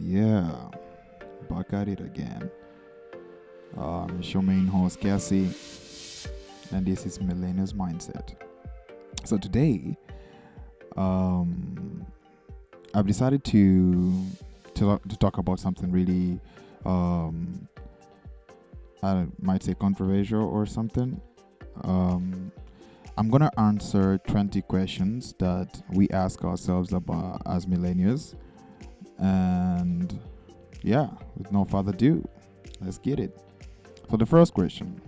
Yeah, back at it again. Um, it's your main host, Cassie, and this is Millennials Mindset. So today, um, I've decided to to, to talk about something really, um, I might say controversial or something. Um, I'm gonna answer 20 questions that we ask ourselves about as millennials and yeah, with no further ado, let's get it. So, the first question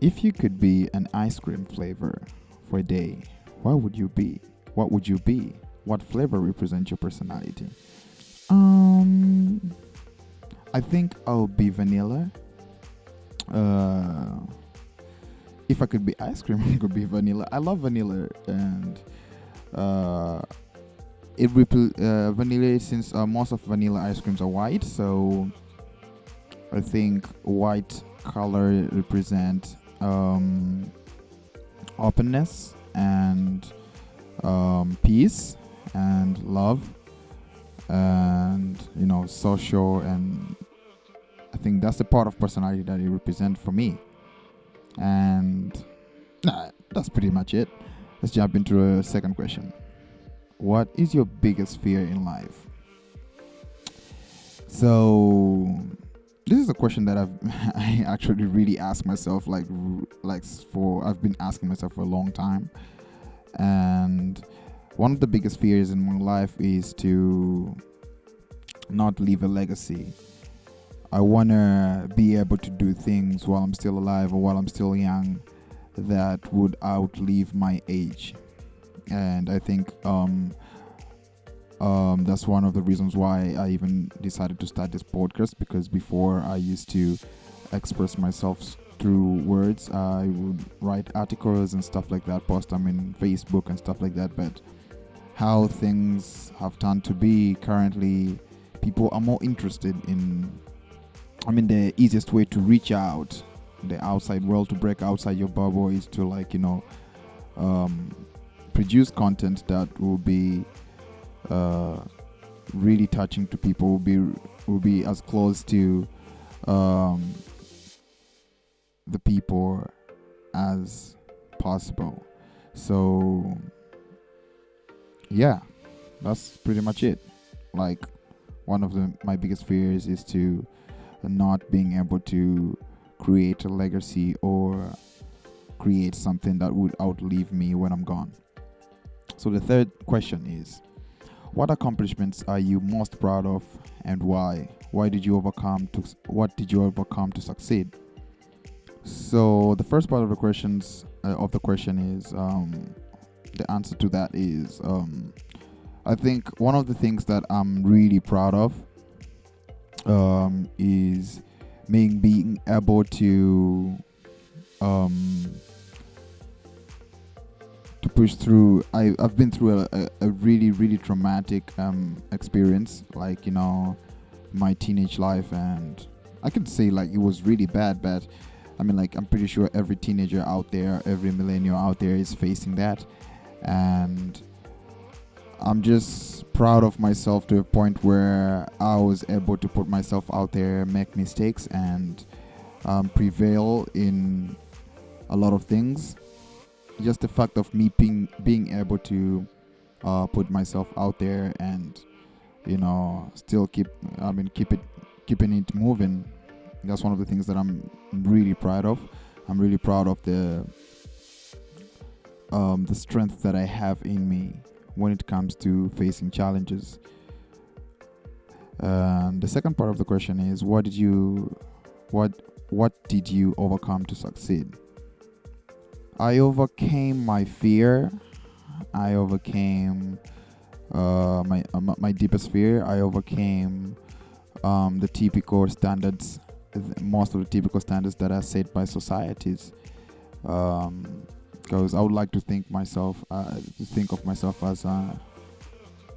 If you could be an ice cream flavor for a day, what would you be? What would you be? What flavor represents your personality? Um, I think I'll be vanilla. Uh, if I could be ice cream, I could be vanilla. I love vanilla, and uh, it repl- uh, vanilla since uh, most of vanilla ice creams are white so i think white color represent um, openness and um, peace and love and you know social and i think that's the part of personality that it represents for me. And nah, that's pretty much it. Let's jump into a second question what is your biggest fear in life? So, this is a question that I've I actually really asked myself like like for I've been asking myself for a long time. And one of the biggest fears in my life is to not leave a legacy. I want to be able to do things while I'm still alive or while I'm still young that would outlive my age and I think um, um, that's one of the reasons why I even decided to start this podcast because before I used to express myself through words. I would write articles and stuff like that, post them in Facebook and stuff like that. But how things have turned to be currently, people are more interested in. I mean, the easiest way to reach out the outside world to break outside your bubble is to like you know um, produce content that will be uh, really touching to people will be will be as close to um, the people as possible. So yeah that's pretty much it. Like one of the my biggest fears is to not being able to create a legacy or create something that would outlive me when i'm gone so the third question is what accomplishments are you most proud of and why? Why did you overcome to what did you overcome to succeed? So the first part of the questions uh, of the question is um, the answer to that is um, I think one of the things that I'm really proud of um, is being being able to um, push through. I I've been through a, a, a really really traumatic um, experience, like you know, my teenage life, and I can say like it was really bad, but I mean like I'm pretty sure every teenager out there, every millennial out there is facing that, and I'm just proud of myself to a point where I was able to put myself out there, make mistakes, and um, prevail in a lot of things just the fact of me being being able to uh, put myself out there and you know still keep I mean keep it keeping it moving. That's one of the things that I'm really proud of. I'm really proud of the um, the strength that I have in me when it comes to facing challenges. The second part of the question is what did you what what did you overcome to succeed? I overcame my fear. I overcame uh, my uh, my deepest fear. I overcame um, the typical standards, most of the typical standards that are set by societies. Because um, I would like to think myself, uh, think of myself as a,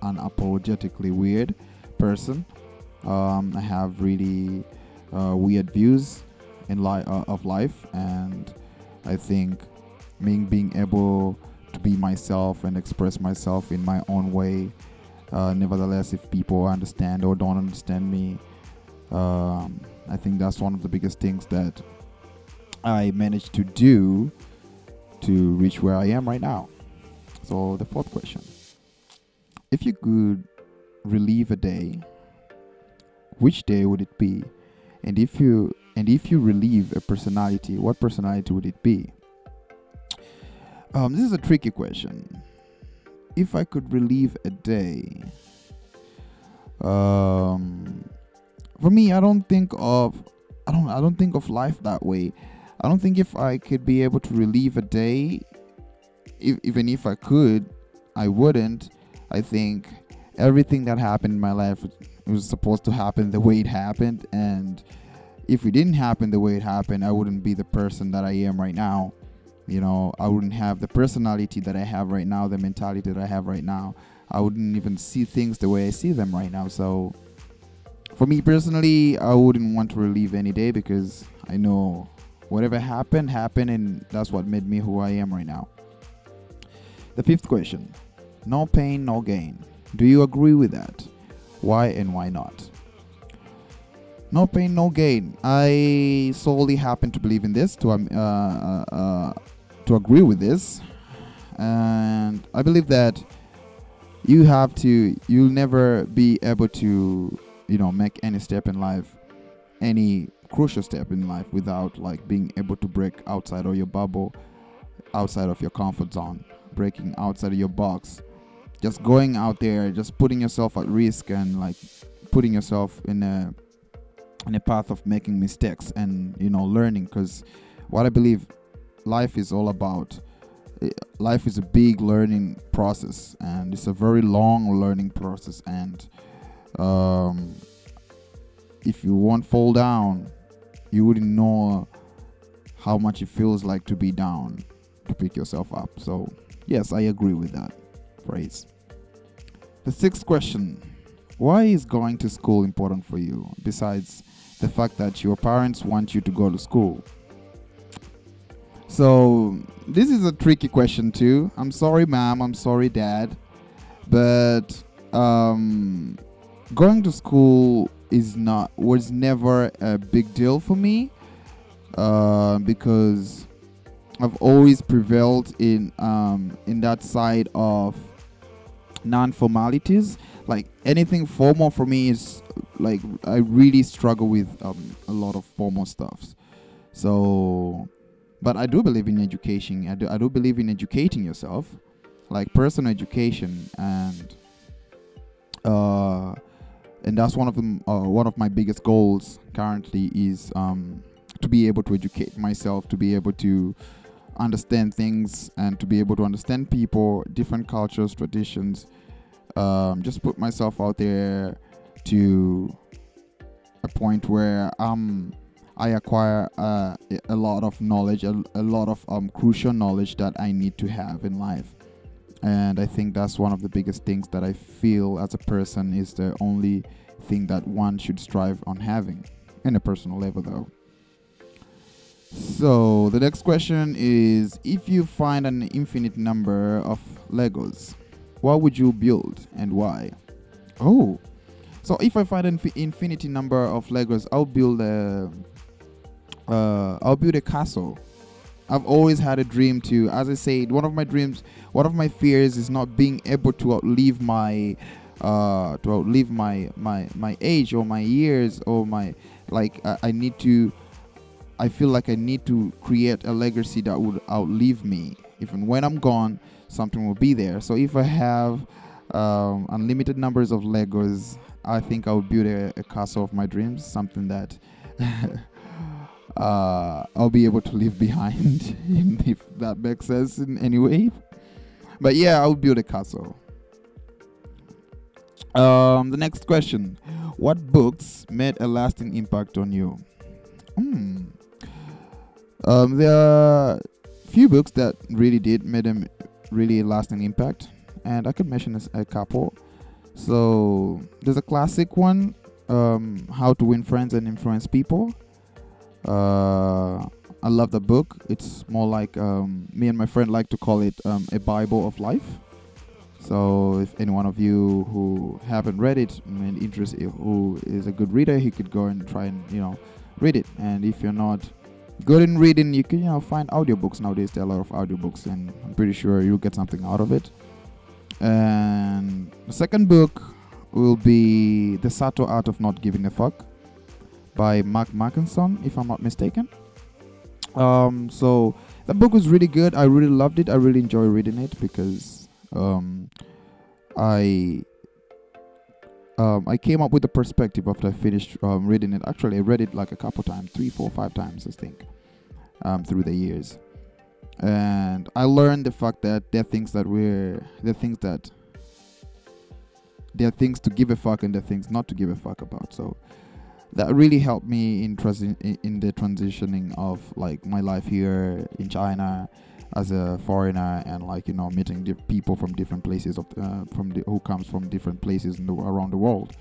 an apologetically weird person. Um, I have really uh, weird views in li- uh, of life, and I think me being able to be myself and express myself in my own way Uh, nevertheless, if people understand or don't understand me, um, I think that's one of the biggest things that I managed to do to reach where I am right now. So, the fourth question If you could relive a day, which day would it be? And if you and if you relive a personality, what personality would it be? Um, this is a tricky question. If I could relive a day, um, for me, I don't think of, I don't, I don't think of life that way. I don't think if I could be able to relive a day, if, even if I could, I wouldn't. I think everything that happened in my life was supposed to happen the way it happened, and if it didn't happen the way it happened, I wouldn't be the person that I am right now. You know, I wouldn't have the personality that I have right now, the mentality that I have right now. I wouldn't even see things the way I see them right now. So, for me personally, I wouldn't want to relive any day because I know whatever happened, happened, and that's what made me who I am right now. The fifth question No pain, no gain. Do you agree with that? Why and why not? No pain, no gain. I solely happen to believe in this, to um, uh, uh, uh, to agree with this, and I believe that you have to. You'll never be able to, you know, make any step in life, any crucial step in life, without like being able to break outside of your bubble, outside of your comfort zone, breaking outside of your box, just going out there, just putting yourself at risk and like putting yourself in a in a path of making mistakes and you know learning because what i believe life is all about eh, life is a big learning process and it's a very long learning process and um, if you won't fall down you wouldn't know how much it feels like to be down to pick yourself up so yes i agree with that phrase the sixth question why is going to school important for you besides the fact that your parents want you to go to school? So, this is a tricky question, too. I'm sorry, mom. I'm sorry, dad. But um, going to school is not was never a big deal for me uh, because I've always prevailed in um, in that side of non formalities. Like anything formal for me is like I really struggle with um, a lot of formal stuffs. So, but I do believe in education. I do I do believe in educating yourself, like personal education, and uh, and that's one of them. Uh, one of my biggest goals currently is um, to be able to educate myself, to be able to understand things, and to be able to understand people, different cultures, traditions. Um, just put myself out there to a point where um I acquire uh, a lot of knowledge, a, a lot of um, crucial knowledge that I need to have in life. And I think that's one of the biggest things that I feel as a person is the only thing that one should strive on having in a personal level, though. So, the next question is If you find an infinite number of Legos, what would you build and why? Oh, so if I find an infinity number of Legos, I'll build a uh, I'll build a castle. I've always had a dream to, as I said, one of my dreams, one of my fears is not being able to outlive my uh, to outlive my my my age or my years or my like I, I need to I feel like I need to create a legacy that would outlive me. Even when I'm gone, something will be there. So if I have um, unlimited numbers of Legos, I think I will build a, a castle of my dreams, something that uh, I'll be able to leave behind, if that makes sense in any way. But yeah, I would build a castle. Um, the next question: What books made a lasting impact on you? Hmm. Um, there are few books that really did made a really lasting impact, and I could mention a couple. So there's a classic one, um, How to Win Friends and Influence People. Uh, I love the book. It's more like um, me and my friend like to call it um, a Bible of life. So if any one of you who haven't read it and interested, who is a good reader, he could go and try and you know read it. And if you're not good in reading, you can you know find audiobooks nowadays. There are a lot of audiobooks, and I'm pretty sure you'll get something out of it. And the second book will be The Subtle Art of Not Giving a Fuck by Mark Manson, if I'm not mistaken. Um, so the book was really good. I really loved it. I really enjoy reading it because um, I um, I came up with the perspective after I finished um, reading it. Actually, I read it like a couple times, three, four, five times, I think, um, through the years. And I learned the fact that there are things that we're, there are things that, there are things to give a fuck and there are things not to give a fuck about. So that really helped me in, transi- in the transitioning of like my life here in China as a foreigner and like you know meeting people from different places of uh, from the, who comes from different places the, around the world.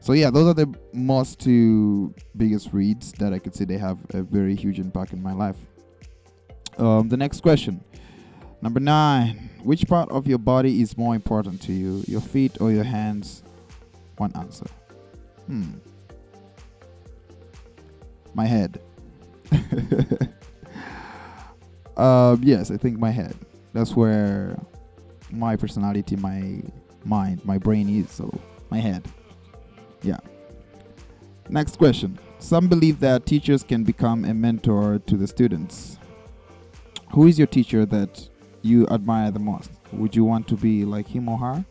So yeah those are the most two biggest reads that i could say they have a very huge impact in my life. Um, the next question. Number nine. Which part of your body is more important to you your feet or your hands? One answer. Hmm my head Um, yes, I think my head. That's where my personality, my mind, my brain is. So my head. Yeah. Next question. Some believe that teachers can become a mentor to the students. Who is your teacher that you admire the most? Would you want to be like him or her?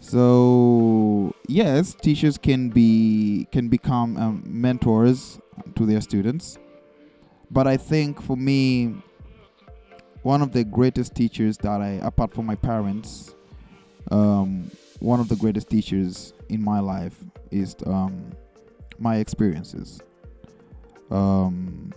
So yes, teachers can be can become um, mentors to their students but I think for me, one of the greatest teachers that I, apart from my parents, um, one of the greatest teachers in my life is um, my experiences. Um,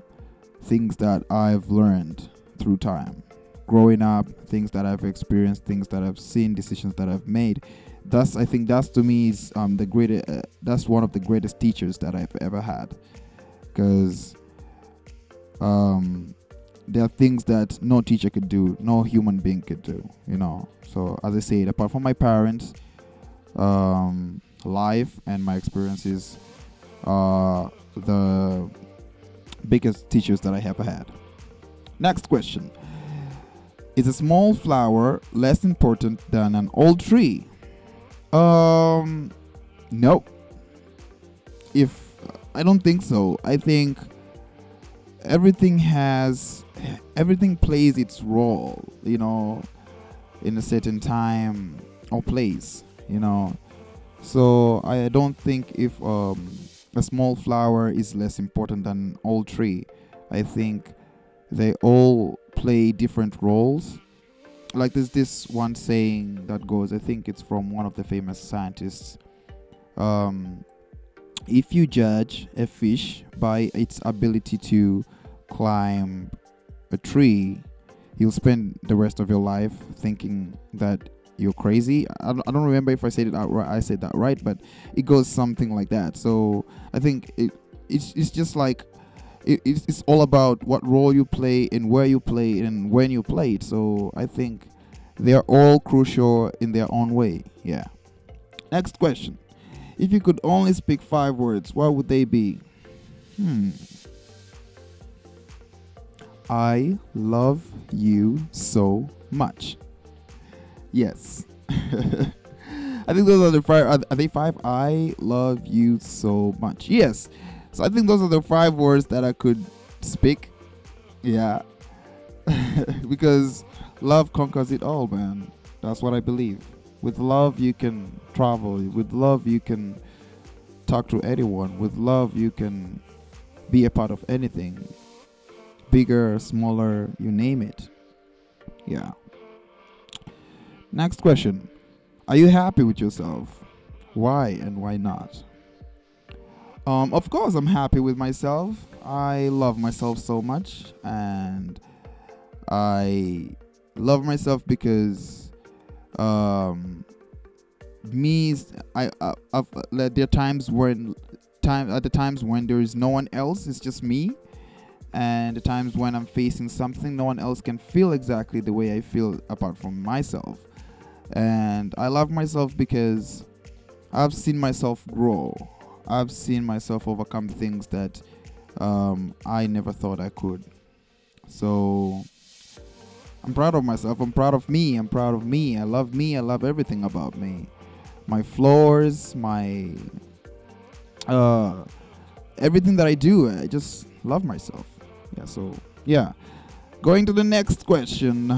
things that I've learned through time. Growing up, things that I've experienced, things that I've seen, decisions that I've made. That's I think that's to me is um, the greatest. Uh, that's one of the greatest teachers that I've ever had, because um, there are things that no teacher could do, no human being could do, you know. So as I said, apart from my parents, um, life and my experiences are the biggest teachers that I ever had. Next question. Is a small flower less important than an old tree? Um no. If I don't think so. I think everything has everything plays its role you know in a certain time or place you know so i don't think if um, a small flower is less important than an old tree i think they all play different roles like there's this one saying that goes i think it's from one of the famous scientists um, if you judge a fish by its ability to climb a tree, you'll spend the rest of your life thinking that you're crazy. I don't, I don't remember if I said it outright. I said that right, but it goes something like that. So I think it it's it's just like it, it's, it's all about what role you play and where you play and when you play it. So I think they're all crucial in their own way. Yeah. Next question. If you could only speak five words, what would they be? Hmm. I love you so much. Yes. I think those are the five. Are they five? I love you so much. Yes. So I think those are the five words that I could speak. Yeah. because love conquers it all, man. That's what I believe. With love, you can travel. With love, you can talk to anyone. With love, you can be a part of anything bigger, smaller, you name it. Yeah. Next question Are you happy with yourself? Why and why not? Um, of course, I'm happy with myself. I love myself so much, and I love myself because um, me. I, I, I there are times when time at the times when there is no one else. It's just me and the times when I'm facing something no one else can feel exactly the way I feel apart from myself. And I love myself because I've seen myself grow. I've seen myself overcome things that um, I never thought I could. So I'm proud of myself. I'm proud of me. I'm proud of me. I love me. I love everything about me. My flaws, my uh, everything that I do. I just love myself. Yeah. So yeah. Going to the next question.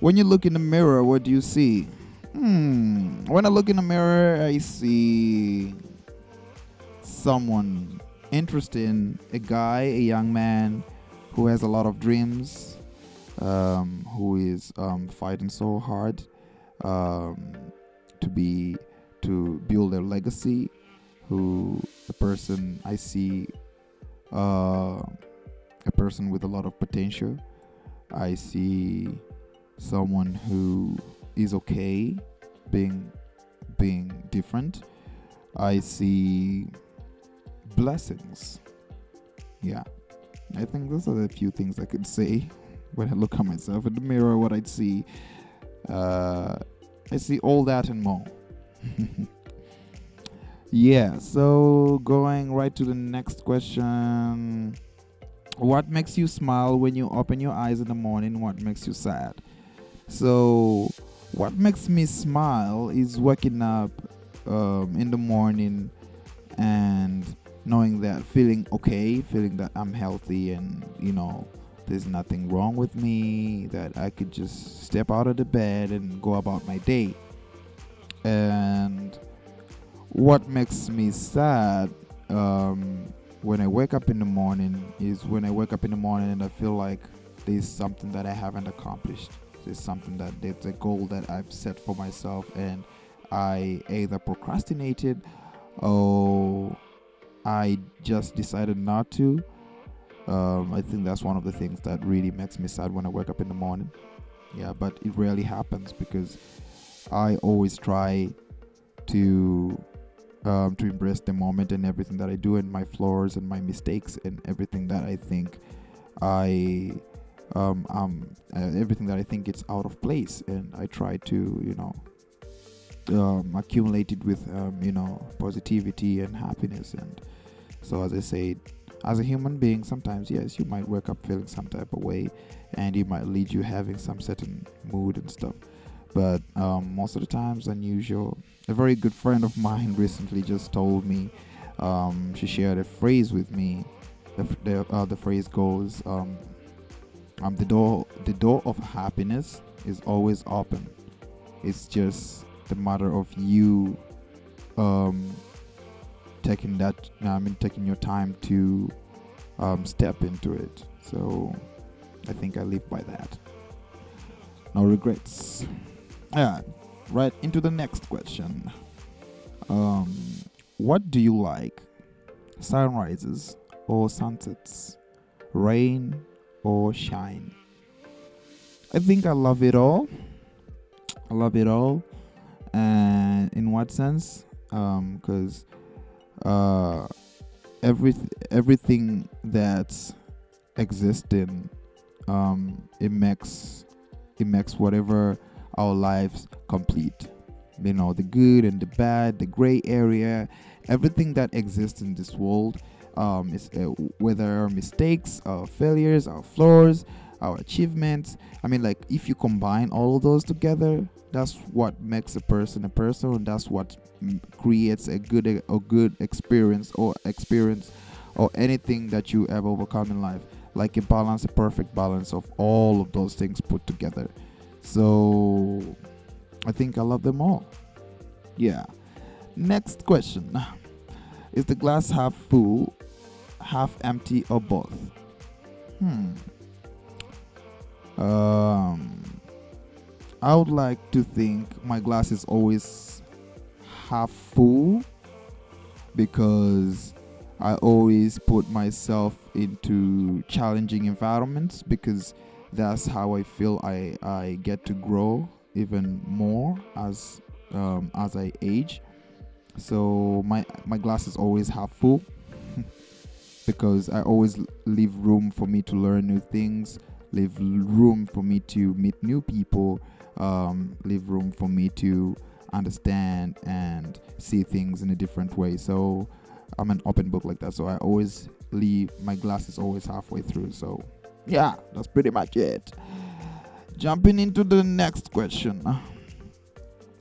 When you look in the mirror, what do you see? Hmm. When I look in the mirror, I see someone interesting, a guy, a young man who has a lot of dreams, um, who is um, fighting so hard um, to be to build a legacy. Who the person I see, uh, a person with a lot of potential. I see someone who is okay being being different. I see blessings. Yeah. I think those are the few things I could say when I look at myself in the mirror, what I'd see. Uh, I see all that and more. yeah, so going right to the next question. What makes you smile when you open your eyes in the morning? What makes you sad? So, what makes me smile is waking up um, in the morning and knowing that feeling okay, feeling that I'm healthy and you know there's nothing wrong with me, that I could just step out of the bed and go about my day. And what makes me sad um, when I wake up in the morning is when I wake up in the morning and I feel like there's something that I haven't accomplished. There's something that there's a goal that I've set for myself and I either procrastinated or I just decided not to. Um, I think that's one of the things that really makes me sad when I wake up in the morning. Yeah, but it rarely happens because I always try to um, to embrace the moment and everything that I do and my flaws and my mistakes and everything that I think I um, um uh, everything that I think it's out of place and I try to you know um, accumulate it with um, you know positivity and happiness and so as I said, as a human being, sometimes yes, you might wake up feeling some type of way, and it might lead you having some certain mood and stuff. But um, most of the times, unusual. A very good friend of mine recently just told me. Um, she shared a phrase with me. The the, uh, the phrase goes, um, um, "The door the door of happiness is always open. It's just the matter of you um, taking that I mean taking your time to um, step into it. So I think I live by that. No regrets. Yeah, right into the next question. Um, what do you like? Sunrises or sunsets? Rain or shine? I think I love it all. I love it all. And in what sense? Because um, uh, every everything that's existing um, it makes it makes whatever our lives complete. You know the good and the bad the gray area everything that exists in this world um, is uh, whether our mistakes our failures our flaws our achievements. I mean like if you combine all of those together that's what makes a person a person and that's what creates a good a good experience or experience or anything that you ever overcome in life. Like a balance a perfect balance of all of those things put together. So i think i love them all. Yeah. Next question. Is the glass half full half empty or both? Hmm um I would like to think my glass is always half full because I always put myself into challenging environments because that's how I feel I, I get to grow even more as um, as I age. So my my glass is always half full because I always leave room for me to learn new things, leave room for me to meet new people, um, leave room for me to understand and see things in a different way. So I'm an open book like that. So I always leave my glasses always halfway through. So yeah, that's pretty much it. Jumping into the next question.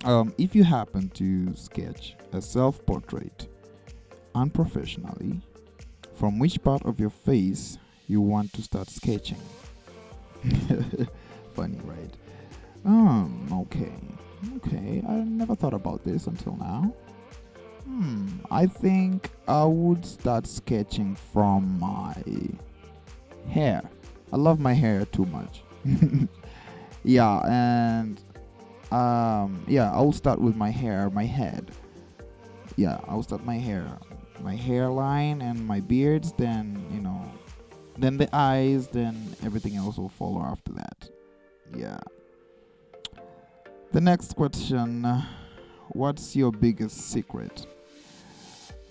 Um, if you happen to sketch a self portrait unprofessionally, from which part of your face you want to start sketching? Funny, right? Um, okay. Okay, I never thought about this until now. Hmm, I think I would start sketching from my hair. I love my hair too much. yeah, and um, yeah, I'll start with my hair, my head. Yeah, I'll start my hair, my hairline and my beards. Then you know, then the eyes. Then everything else will follow after that. Yeah. The next question: What's your biggest secret?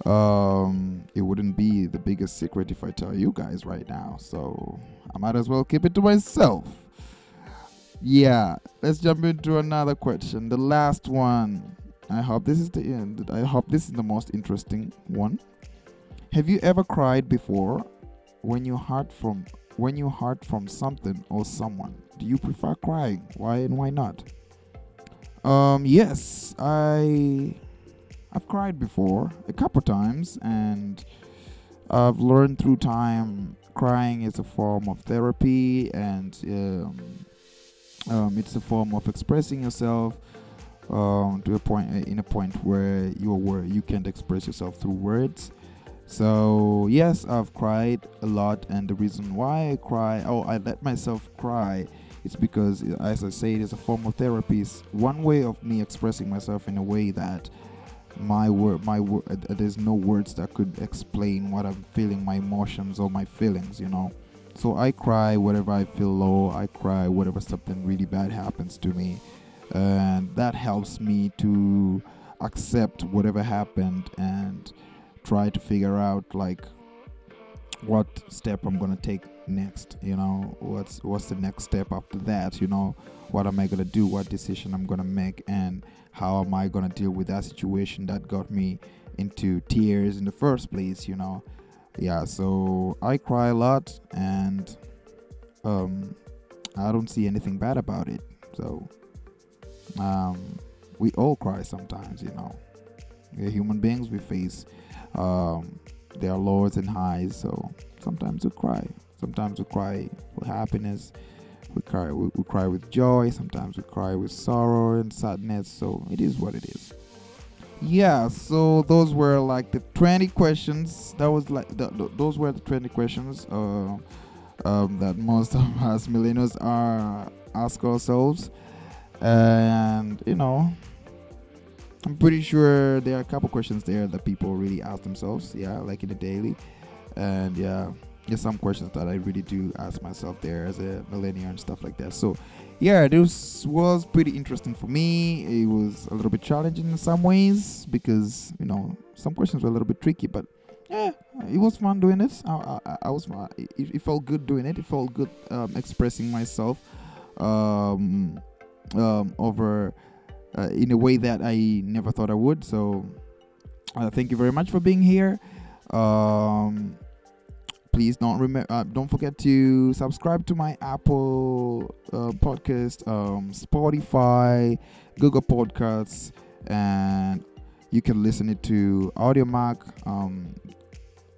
Um, it wouldn't be the biggest secret if I tell you guys right now, so I might as well keep it to myself. Yeah, let's jump into another question. The last one. I hope this is the end. I hope this is the most interesting one. Have you ever cried before when you heard from when you heard from something or someone? Do you prefer crying? Why and why not? Um, yes, I I've cried before a couple times, and I've learned through time crying is a form of therapy, and um, um, it's a form of expressing yourself um, to a point in a point where you're where you can't express yourself through words. So yes, I've cried a lot, and the reason why I cry, oh, I let myself cry, it's because, as I say, it is a form of therapy. It's one way of me expressing myself in a way that my word my word uh, there's no words that could explain what i'm feeling my emotions or my feelings you know? So i cry whenever i feel low. I cry whenever something really bad happens to me. And that helps me to accept whatever happened and try to figure out like what step i'm gonna take next you know what's what's the next step after that you know what am i gonna do what decision i'm gonna make and how am I gonna deal with that situation that got me into tears in the first place, you know? Yeah, so I cry a lot and um I don't see anything bad about it. So um we all cry sometimes, you know. We're human beings, we face um there are lows and highs, so sometimes we cry. Sometimes we cry with happiness. We cry we, we cry with joy. Sometimes we cry with sorrow and sadness. So it is what it is. Yeah so those were like the 20 questions. That was like the, those were the 20 questions uh, um, that most of us millennials are ask ourselves. And you know i'm pretty sure there are a couple questions there that people really ask themselves yeah like in the daily and yeah there's some questions that I really do ask myself there as a millennial and stuff like that. So, yeah, this was pretty interesting for me. It was a little bit challenging in some ways because you know some questions were a little bit tricky, but yeah, it was fun doing it. I, I, I was it, it, felt good doing it. It felt good um, expressing myself um, um, over uh, in a way that I never thought I would. So, uh, thank you very much for being here. Um, please don't remember uh, don't forget to subscribe to my apple uh, podcast um, spotify google podcasts and you can listen it to audiomack um,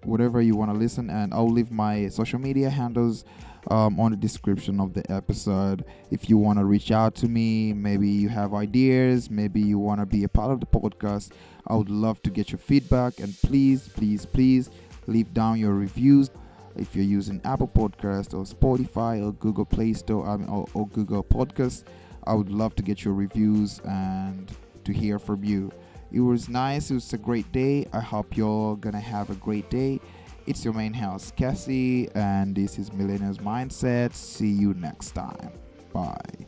whatever you want to listen and i'll leave my social media handles um, on the description of the episode if you want to reach out to me maybe you have ideas maybe you want to be a part of the podcast i would love to get your feedback and please please please leave down your reviews if you're using Apple Podcast or Spotify or Google Play Store or, or Google Podcast, I would love to get your reviews and to hear from you. It was nice. It was a great day. I hope you're gonna have a great day. It's your main house, Cassie, and this is Millennials Mindset. See you next time. Bye.